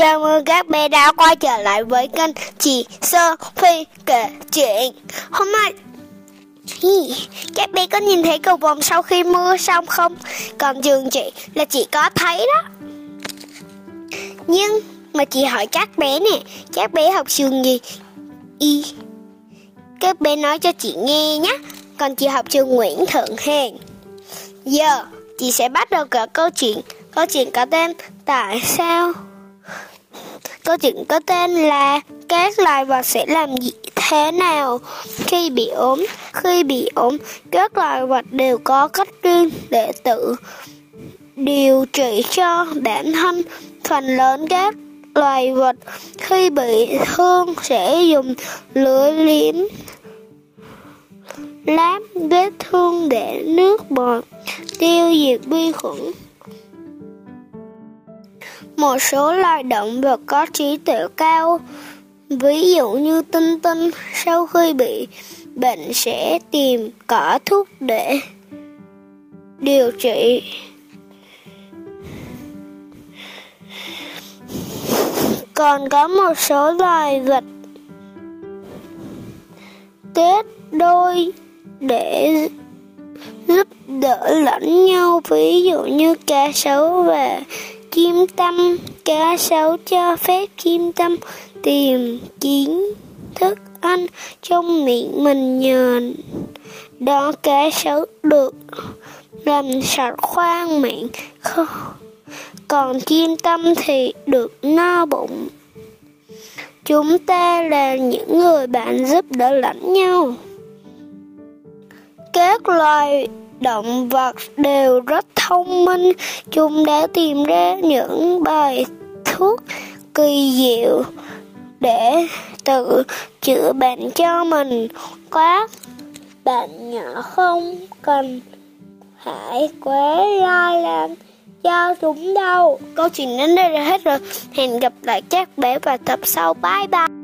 Chào mừng các bé đã quay trở lại với kênh chị Sơ Phi kể chuyện. Hôm nay các bé có nhìn thấy cầu vồng sau khi mưa xong không? Còn trường chị là chị có thấy đó. Nhưng mà chị hỏi các bé nè, Các bé học trường gì? Y. Các bé nói cho chị nghe nhé Còn chị học trường Nguyễn Thượng Hiền Giờ, chị sẽ bắt đầu cả câu chuyện. Câu chuyện có tên Tại sao? Câu chuyện có tên là các loài vật sẽ làm gì thế nào khi bị ốm. Khi bị ốm, các loài vật đều có cách riêng để tự điều trị cho bản thân. Phần lớn các loài vật khi bị thương sẽ dùng lưỡi liếm lát vết thương để nước bọt tiêu diệt vi khuẩn một số loài động vật có trí tuệ cao, ví dụ như tinh tinh sau khi bị bệnh sẽ tìm cỏ thuốc để điều trị. Còn có một số loài vật kết đôi để giúp đỡ lẫn nhau ví dụ như cá sấu và Kim Tâm cá sấu cho phép Kim Tâm tìm kiến thức ăn trong miệng mình nhờ đó cá sấu được làm sạch khoang miệng. Còn Kim Tâm thì được no bụng. Chúng ta là những người bạn giúp đỡ lẫn nhau. Các loài động vật đều rất thông minh. Chúng đã tìm ra những bài thuốc kỳ diệu để tự chữa bệnh cho mình. Các bạn nhỏ không? Cần phải quá lo lắng. Cho chúng đâu câu chuyện đến đây là hết rồi. Hẹn gặp lại các bé vào tập sau. Bye bye.